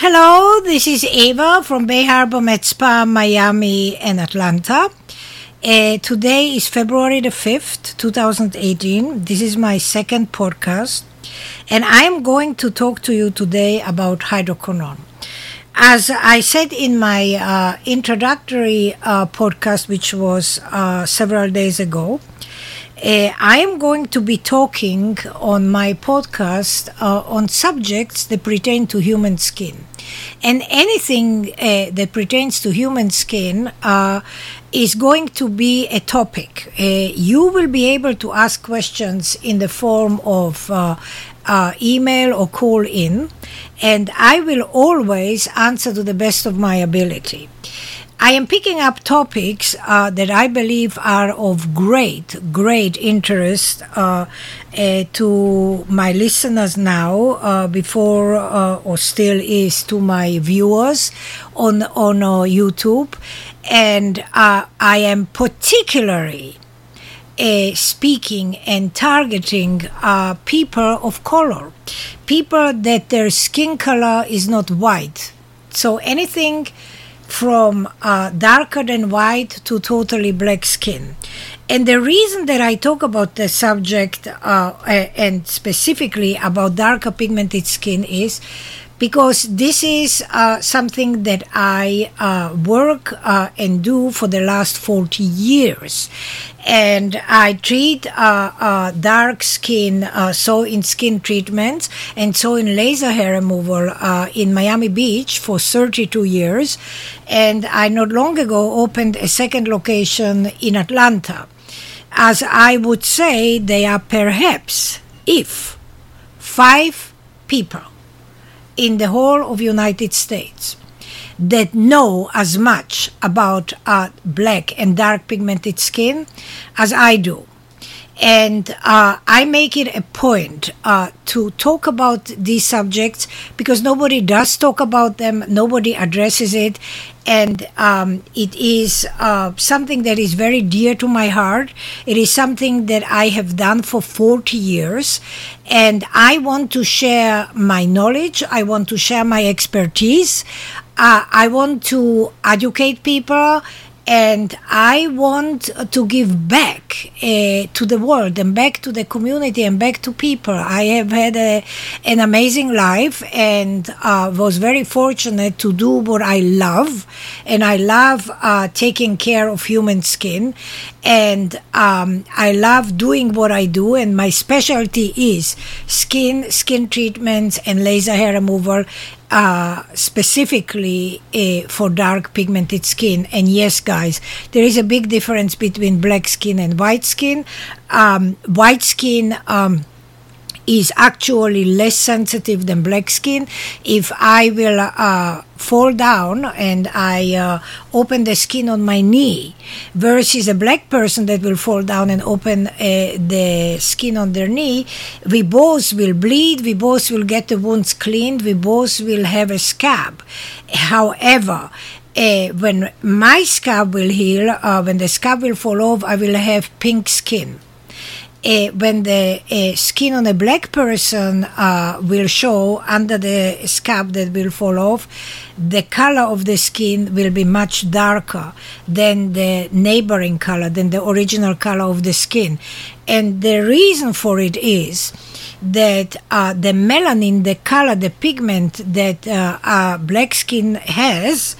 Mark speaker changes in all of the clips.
Speaker 1: Hello, this is Eva from Bay Harbor Med Spa, Miami, and Atlanta. Uh, today is February the 5th, 2018. This is my second podcast, and I'm going to talk to you today about hydroquinone. As I said in my uh, introductory uh, podcast, which was uh, several days ago, uh, I am going to be talking on my podcast uh, on subjects that pertain to human skin. And anything uh, that pertains to human skin uh, is going to be a topic. Uh, you will be able to ask questions in the form of uh, email or call in, and I will always answer to the best of my ability. I am picking up topics uh, that I believe are of great, great interest uh, uh, to my listeners now, uh, before uh, or still is to my viewers on on uh, YouTube, and I am particularly. speaking and targeting people of color, people that their skin color is not white. So anything from uh, darker than white to totally black skin. And the reason that I talk about the subject uh, and specifically about darker pigmented skin is because this is uh, something that I uh, work uh, and do for the last 40 years. And I treat uh, uh, dark skin, uh, so in skin treatments and so in laser hair removal in Miami Beach for 32 years. And I not long ago opened a second location in Atlanta. As I would say, they are perhaps, if, five people in the whole of United States that know as much about uh, black and dark pigmented skin as I do. And uh, I make it a point uh, to talk about these subjects because nobody does talk about them, nobody addresses it, and um, it is uh, something that is very dear to my heart. It is something that I have done for 40 years, and I want to share my knowledge, I want to share my expertise, uh, I want to educate people and I want to give back uh, to the world and back to the community and back to people. I have had a, an amazing life and uh, was very fortunate to do what I love, and I love uh, taking care of human skin, and um, I love doing what I do. And my specialty is skin, skin treatments, and laser hair removal, uh, specifically uh, for dark pigmented skin. And yes, guys, there is a big difference between black skin and white skin. Um, white skin. Um, is actually less sensitive than black skin. If I will uh, fall down and I uh, open the skin on my knee, versus a black person that will fall down and open uh, the skin on their knee, we both will bleed, we both will get the wounds cleaned, we both will have a scab. However, uh, when my scab will heal, uh, when the scab will fall off, I will have pink skin uh, when the uh, skin on a black person uh, will show under the scab that will fall off, the color of the skin will be much darker than the neighboring color, than the original color of the skin. And the reason for it is that uh, the melanin, the color, the pigment that uh, black skin has,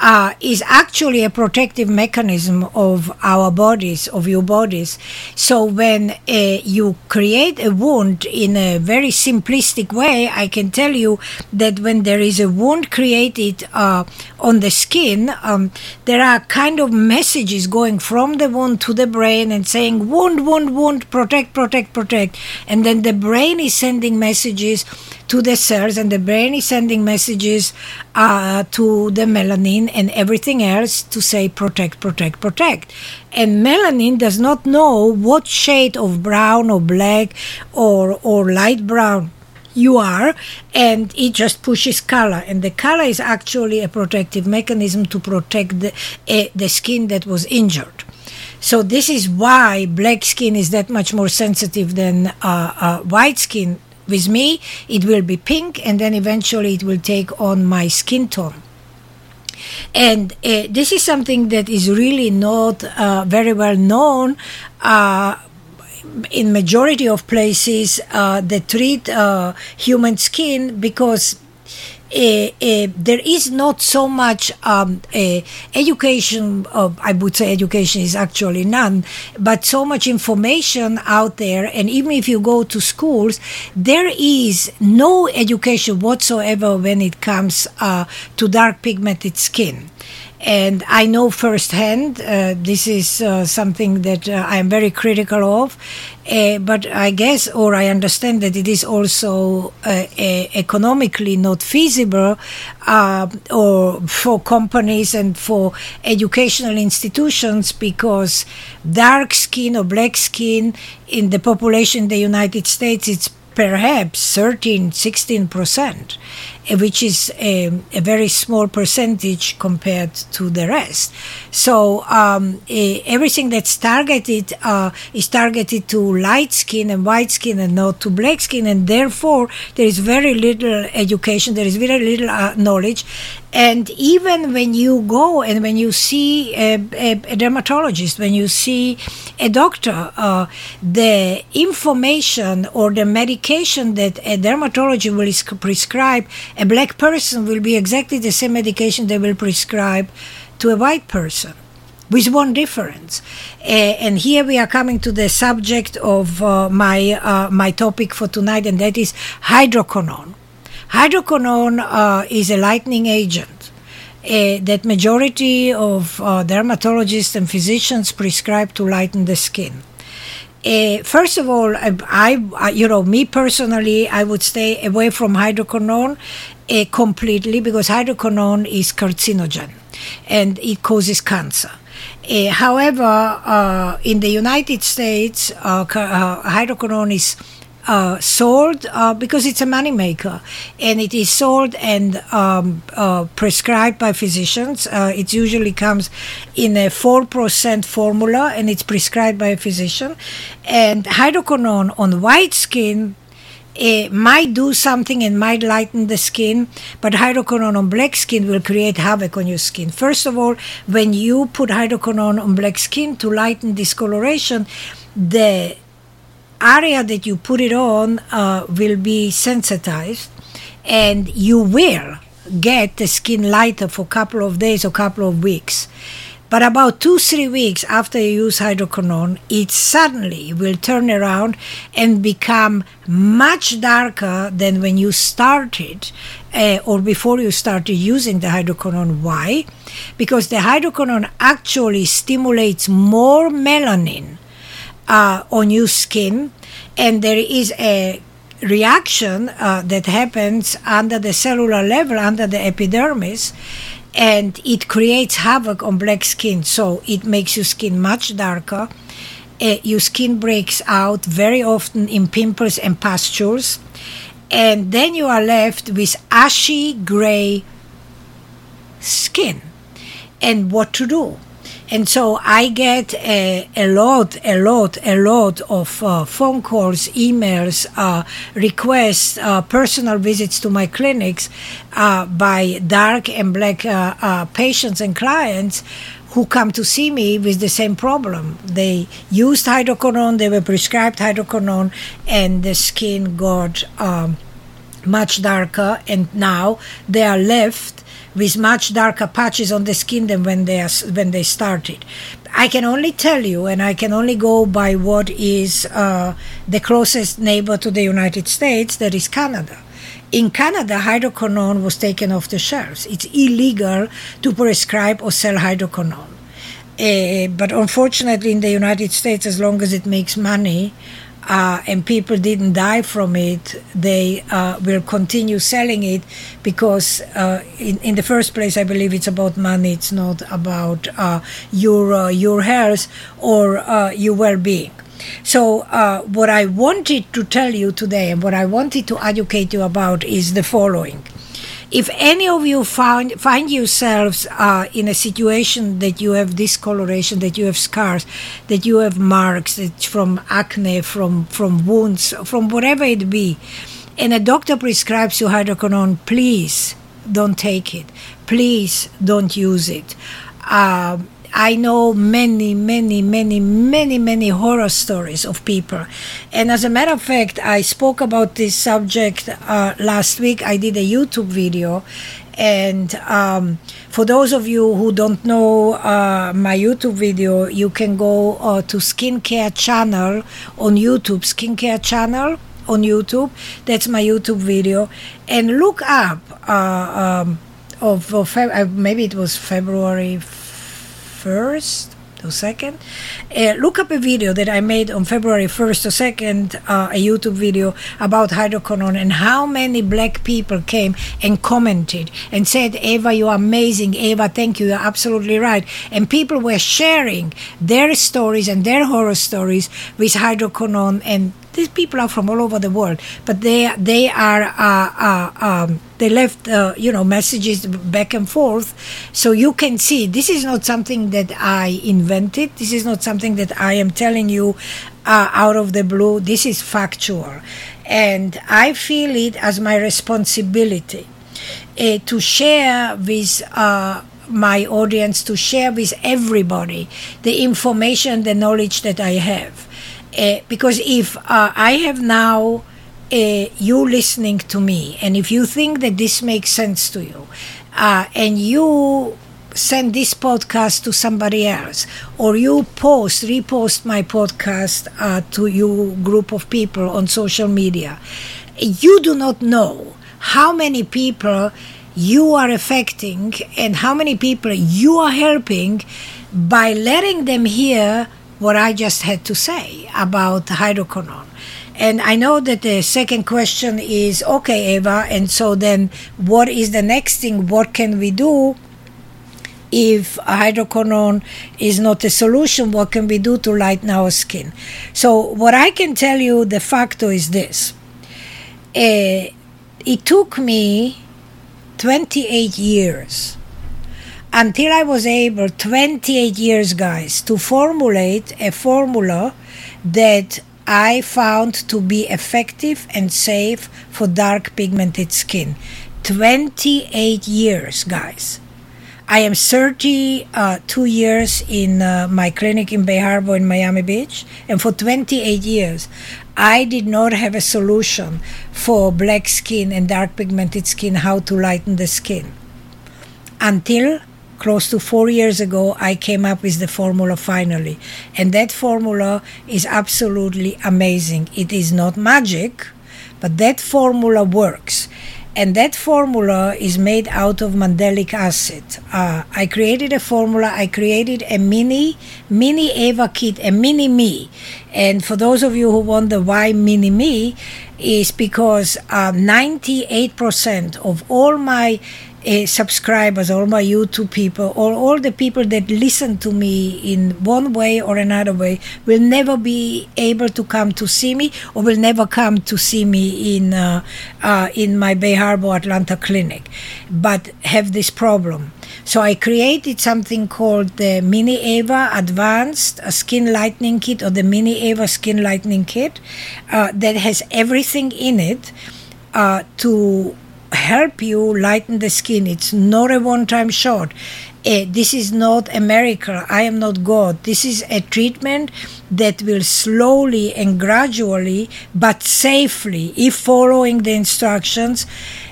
Speaker 1: uh, is actually a protective mechanism of our bodies, of your bodies. So when uh, you create a wound in a very simplistic way, I can tell you that when there is a wound created uh, on the skin, um, there are kind of messages going from the wound to the brain and saying wound, wound, wound, protect, protect, protect. And then the brain is sending messages to the cells, and the brain is sending messages uh, to the melanin and everything else to say protect, protect, protect. And melanin does not know what shade of brown or black or, or light brown you are and it just pushes color. And the color is actually a protective mechanism to protect the, uh, the skin that was injured. So this is why black skin is that much more sensitive than uh, uh, white skin With me, it will be pink, and then eventually it will take on my skin tone. And uh, this is something that is really not uh, very well known uh, in majority of places uh, that treat uh, human skin because there is not so much um, uh, education. I would say education is actually none, but so much information out there. And even if you go to schools, there is no education whatsoever when it comes uh, to dark pigmented skin and I know firsthand uh, this is uh, something that uh, I am very critical of. Uh, but I guess, or I understand that it is also uh, economically not feasible, uh, or for companies and for educational institutions, because dark skin or black skin in the population in the United States, it's perhaps 13, 16 percent which is a, a, very small percentage compared to the rest. So um, everything that's targeted uh, is targeted to light skin and white skin and not to black skin, and therefore there is very little education, there is very little uh, knowledge, and even when you go and when you see a, a, a dermatologist, when you see a doctor, uh, the information or the medication that a dermatologist will prescribe, a black person will be exactly the same medication they will prescribe to a white person with one difference. Uh, and here we are coming to the subject of uh, my uh, my topic for tonight, and that is hydroquinone. Hydroquinone uh, is a lightening agent uh, that majority of uh, dermatologists and physicians prescribe to lighten the skin. Uh, first of all, I, I, you know, me personally, I would stay away from hydroquinone uh, completely because hydroquinone is carcinogen and it causes cancer. Uh, however, in the United States, hydroquinone is uh, sold uh, because it's a moneymaker and it is sold and um, uh, prescribed by physicians. Uh, it usually comes in a 4% formula and it's prescribed by a physician. And hydroquinone on white skin it might do something and might lighten the skin, but hydroquinone on black skin will create havoc on your skin. First of all, when you put hydroquinone on black skin to lighten discoloration, the area that you put it on uh, will be sensitized and you will get the skin lighter for a couple of days or couple of weeks. But about two, three weeks after you use hydroquinone, it suddenly will turn around and become much darker than when you started uh, or before you started using the hydroquinone. Why? Because the hydroquinone actually stimulates more melanin uh, on your skin, and there is a reaction uh, that happens under the cellular level, under the epidermis, and it creates havoc on black skin. So it makes your skin much darker. Uh, your skin breaks out very often in pimples and pustules, and then you are left with ashy gray skin. And what to do? And so I get a, a lot, a lot, a lot of uh, phone calls, emails, uh, requests, uh, personal visits to my clinics uh, by dark and black uh, uh, patients and clients who come to see me with the same problem. They used hydroquinone, they were prescribed hydroquinone, and the skin got um, much darker, and now they are left with much darker patches on the skin than when they are, when they started. I can only tell you, and I can only go by what is uh, the closest neighbor to the United States, that is Canada. In Canada, hydroquinone was taken off the shelves. It's illegal to prescribe or sell hydroquinone. Uh, but unfortunately, in the United States, as long as it makes money, uh, and people didn't die from it, they uh, will continue selling it because, uh, in, in the first place, I believe it's about money. It's not about uh, your uh, your health or uh, your well-being. So, what I wanted to tell you today, and what I wanted to educate you about, is the following if any of you find find yourselves uh, in a situation that you have discoloration, that you have scars, that you have marks from acne, from from wounds, from whatever it be, and a doctor prescribes you hydroquinone, please don't take it. Please don't use it. Uh, I know many, many, many, many, many horror stories of people. And as a matter of fact, I spoke about this subject uh, last week. I did a YouTube video. And um, for those of you who don't know uh, my YouTube video, you can go uh, to Skincare Channel on YouTube, Skincare Channel on YouTube. That's my YouTube video. And look up, uh, um, of, of uh, maybe it was February first or second. Uh, look up a video that I made on February 1st or 2nd, uh, a YouTube video about hydroquinone and how many black people came and commented and said, Eva, you're amazing. Eva, thank you. You're absolutely right. And people were sharing their stories and their horror stories with hydroquinone and these people are from all over the world, but they they are uh, uh, um, they left uh, you know messages back and forth, so you can see this is not something that I invented. This is not something that I am telling you uh, out of the blue. This is factual, and I feel it as my responsibility uh, to share with uh, my audience to share with everybody the information, the knowledge that I have. Uh, because if uh, I have now uh, you listening to me, and if you think that this makes sense to you, uh, and you send this podcast to somebody else, or you post, repost my podcast uh, to your group of people on social media, you do not know how many people you are affecting and how many people you are helping by letting them hear what I just had to say about hydroquinone. And I know that the second question is okay, Eva, and so then what is the next thing? What can we do if hydroquinone is not a solution? What can we do to lighten our skin? So, what I can tell you de facto is this uh, it took me 28 years until I was able, 28 years, guys, to formulate a formula that I found to be effective and safe for dark pigmented skin. 28 years, guys. I am 32 uh, years in uh, my clinic in Bay Harbor in Miami Beach, and for 28 years, I did not have a solution for black skin and dark pigmented skin, how to lighten the skin. Until close to four years ago, I came up with the formula finally. And that formula is absolutely amazing. It is not magic, but that formula works. And that formula is made out of mandelic acid. Uh, I created a formula. I created a mini, mini Eva kit, a mini me. And for those of you who wonder why mini me, is because uh, 98% of all my uh, subscribers, all my YouTube people, or all the people that listen to me in one way or another way will never be able to come to see me or will never come to see me in uh, uh, in my Bay Harbor Atlanta clinic, but have this problem. So I created something called the Mini Eva Advanced Skin Lightening Kit or the Mini Eva Skin Lightening Kit uh, that has everything in it uh, to help you lighten the skin. It's not a one time shot. Uh, this is not a miracle. I am not God. This is a treatment that will slowly and gradually, but safely, if following the instructions,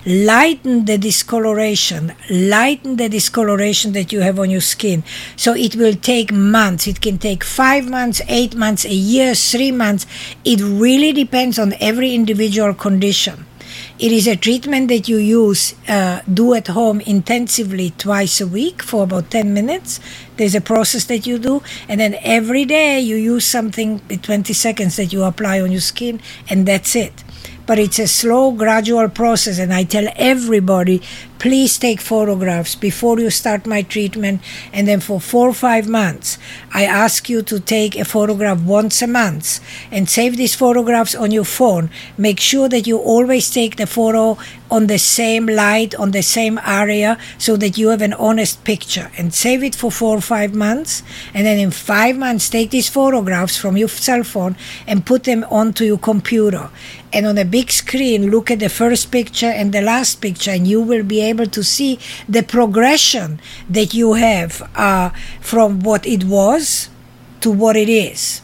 Speaker 1: lighten the discoloration, lighten the discoloration that you have on your skin. So it will take months. It can take five months, eight months, a year, three months. It really depends on every individual condition. It is a treatment that you use, uh, do at home intensively twice a week for about 10 minutes. There's a process that you do, and then every day you use something 20 seconds that you apply on your skin, and that's it. But it's a slow, gradual process, and I tell everybody please take photographs before you start my treatment. And then for four or five months, I ask you to take a photograph once a month and save these photographs on your phone. Make sure that you always take the photo on the same light, on the same area, so that you have an honest picture. And save it for four or five months. And then in five months, take these photographs from your cell phone and put them onto your computer and on a big screen look at the first picture and the last picture and you will be able to see the progression that you have uh, from what it was to what it is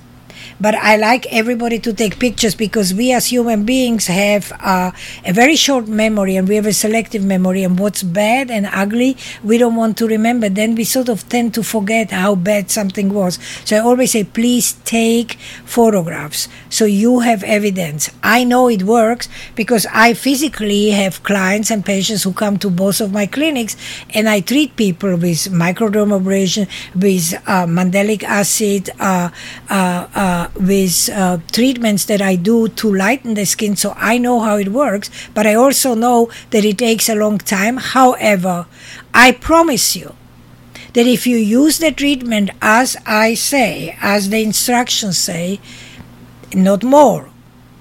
Speaker 1: but I like everybody to take pictures because we as human beings have uh, a very short memory and we have a selective memory. And what's bad and ugly, we don't want to remember. Then we sort of tend to forget how bad something was. So I always say, please take photographs so you have evidence. I know it works because I physically have clients and patients who come to both of my clinics and I treat people with microdermabrasion, with uh, mandelic acid, uh, uh, uh with uh, treatments that I do to lighten the skin, so I know how it works, but I also know that it takes a long time. However, I promise you that if you use the treatment as I say, as the instructions say, not more,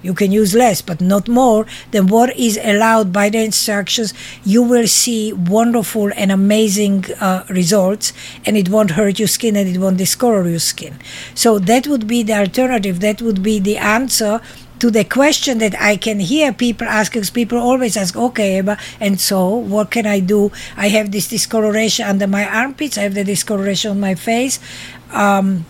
Speaker 1: you can use less, but not more than what is allowed by the instructions. You will see wonderful and amazing uh, results, and it won't hurt your skin and it won't discolor your skin. So that would be the alternative. That would be the answer to the question that I can hear people ask, because people always ask, okay, Eva, and so what can I do? I have this discoloration under my armpits, I have the discoloration on my face. Um,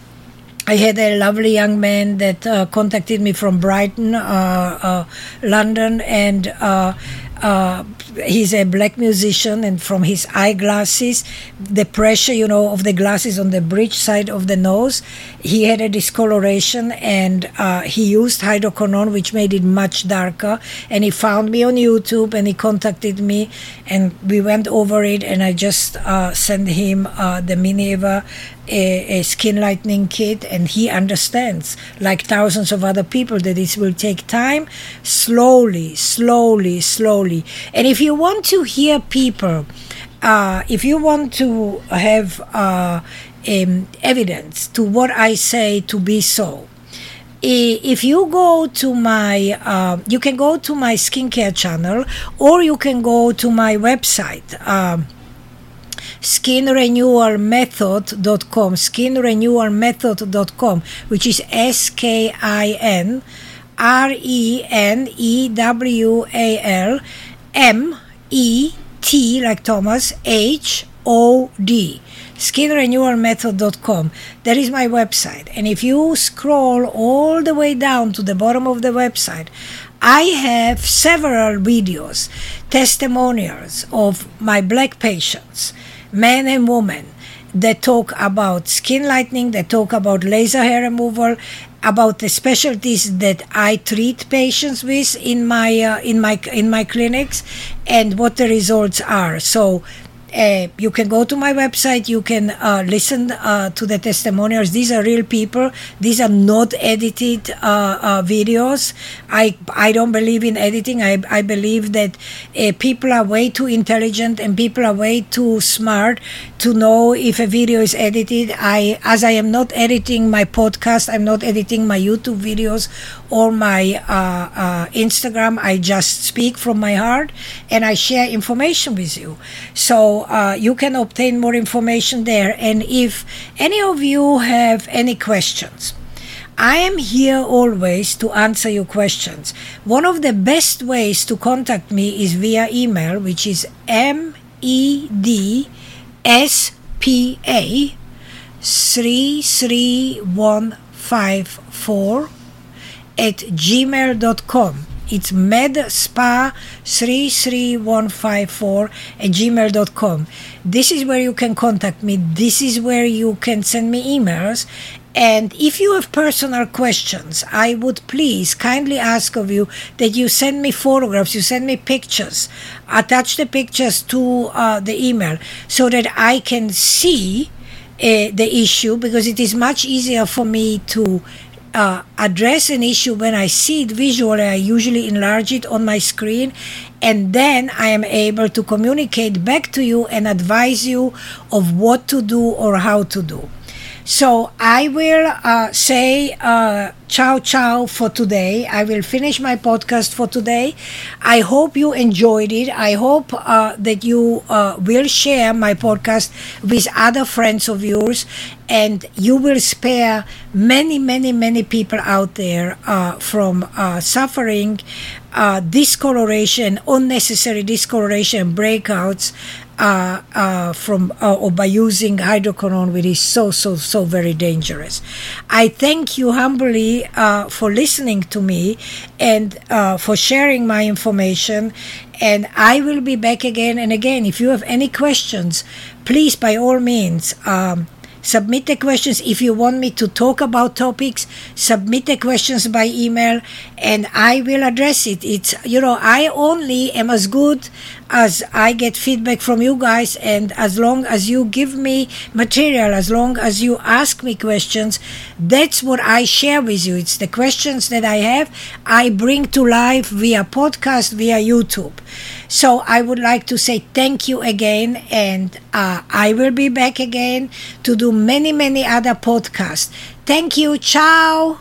Speaker 1: I had a lovely young man that uh, contacted me from Brighton, uh, uh, London, and uh, uh, he's a black musician. And from his eyeglasses, the pressure, you know, of the glasses on the bridge side of the nose, he had a discoloration, and uh, he used hydroquinone, which made it much darker. And he found me on YouTube, and he contacted me, and we went over it, and I just sent him the Mini Eva a, a, skin lightening kit and he understands like thousands of other people that it will take time slowly slowly slowly and if you want to hear people uh, if you want to have uh, um, evidence to what i say to be so. If you go to my uh, you can go to my skincare channel or you can go to my website um, skinrenewalmethod.com, skinrenewalmethod.com, which is S K I N R E N E W A L M E T, like Thomas, H O D skinrenewalmethod.com. That is my website. And if you scroll all the way down to the bottom of the website, I have several videos, testimonials of my black patients men and women that talk about skin lightening, that talk about laser hair removal, about the specialties that I treat patients with in my uh, in my in my clinics, and what the results are. So uh, you can go to my website you can uh, listen uh, to the testimonials. These are real people. These are not edited uh, uh, videos. I, I don't believe in editing. I, I believe that uh, people are way too intelligent and people are way too smart to know if a video is edited. I as I am not editing my podcast I'm not editing my YouTube videos or my Instagram I just speak from my heart and I share information with you so uh, you can obtain more information there. And if any of you have any questions, I am here always to answer your questions. One of the best ways to contact me is via email, which is m e d s p a 33154 at gmail.com it's medspa33154 at gmail.com. This is where you can contact me. This is where you can send me emails. And if you have personal questions, I would please kindly ask of you that you send me photographs, you send me pictures, attach the pictures to uh, the email so that I can see uh, the issue because it is much easier for me to uh, address an issue when I see it visually, I usually enlarge it on my screen, and then I am able to communicate back to you and advise you of what to do or how to do. So I will uh, say uh, ciao ciao for today. I will finish my podcast for today. I hope you enjoyed it. I hope uh, that you uh, will share my podcast with other friends of yours and you will spare many, many, many people out there uh, from uh, suffering discoloration, unnecessary discoloration, breakouts uh, uh, from uh, or by using hydroquinone, which is so so so very dangerous. I thank you humbly uh, for listening to me and uh, for sharing my information. And I will be back again and again. If you have any questions, please by all means. Um, submit the questions if you want me to talk about topics submit the questions by email and i will address it it's you know i only am as good as I get feedback from you guys, and as long as you give me material, as long as you ask me questions, that's what I share with you. It's the questions that I have, I bring to life via podcast, via YouTube. So I would like to say thank you again, and uh, I will be back again to do many, many other podcasts. Thank you. Ciao.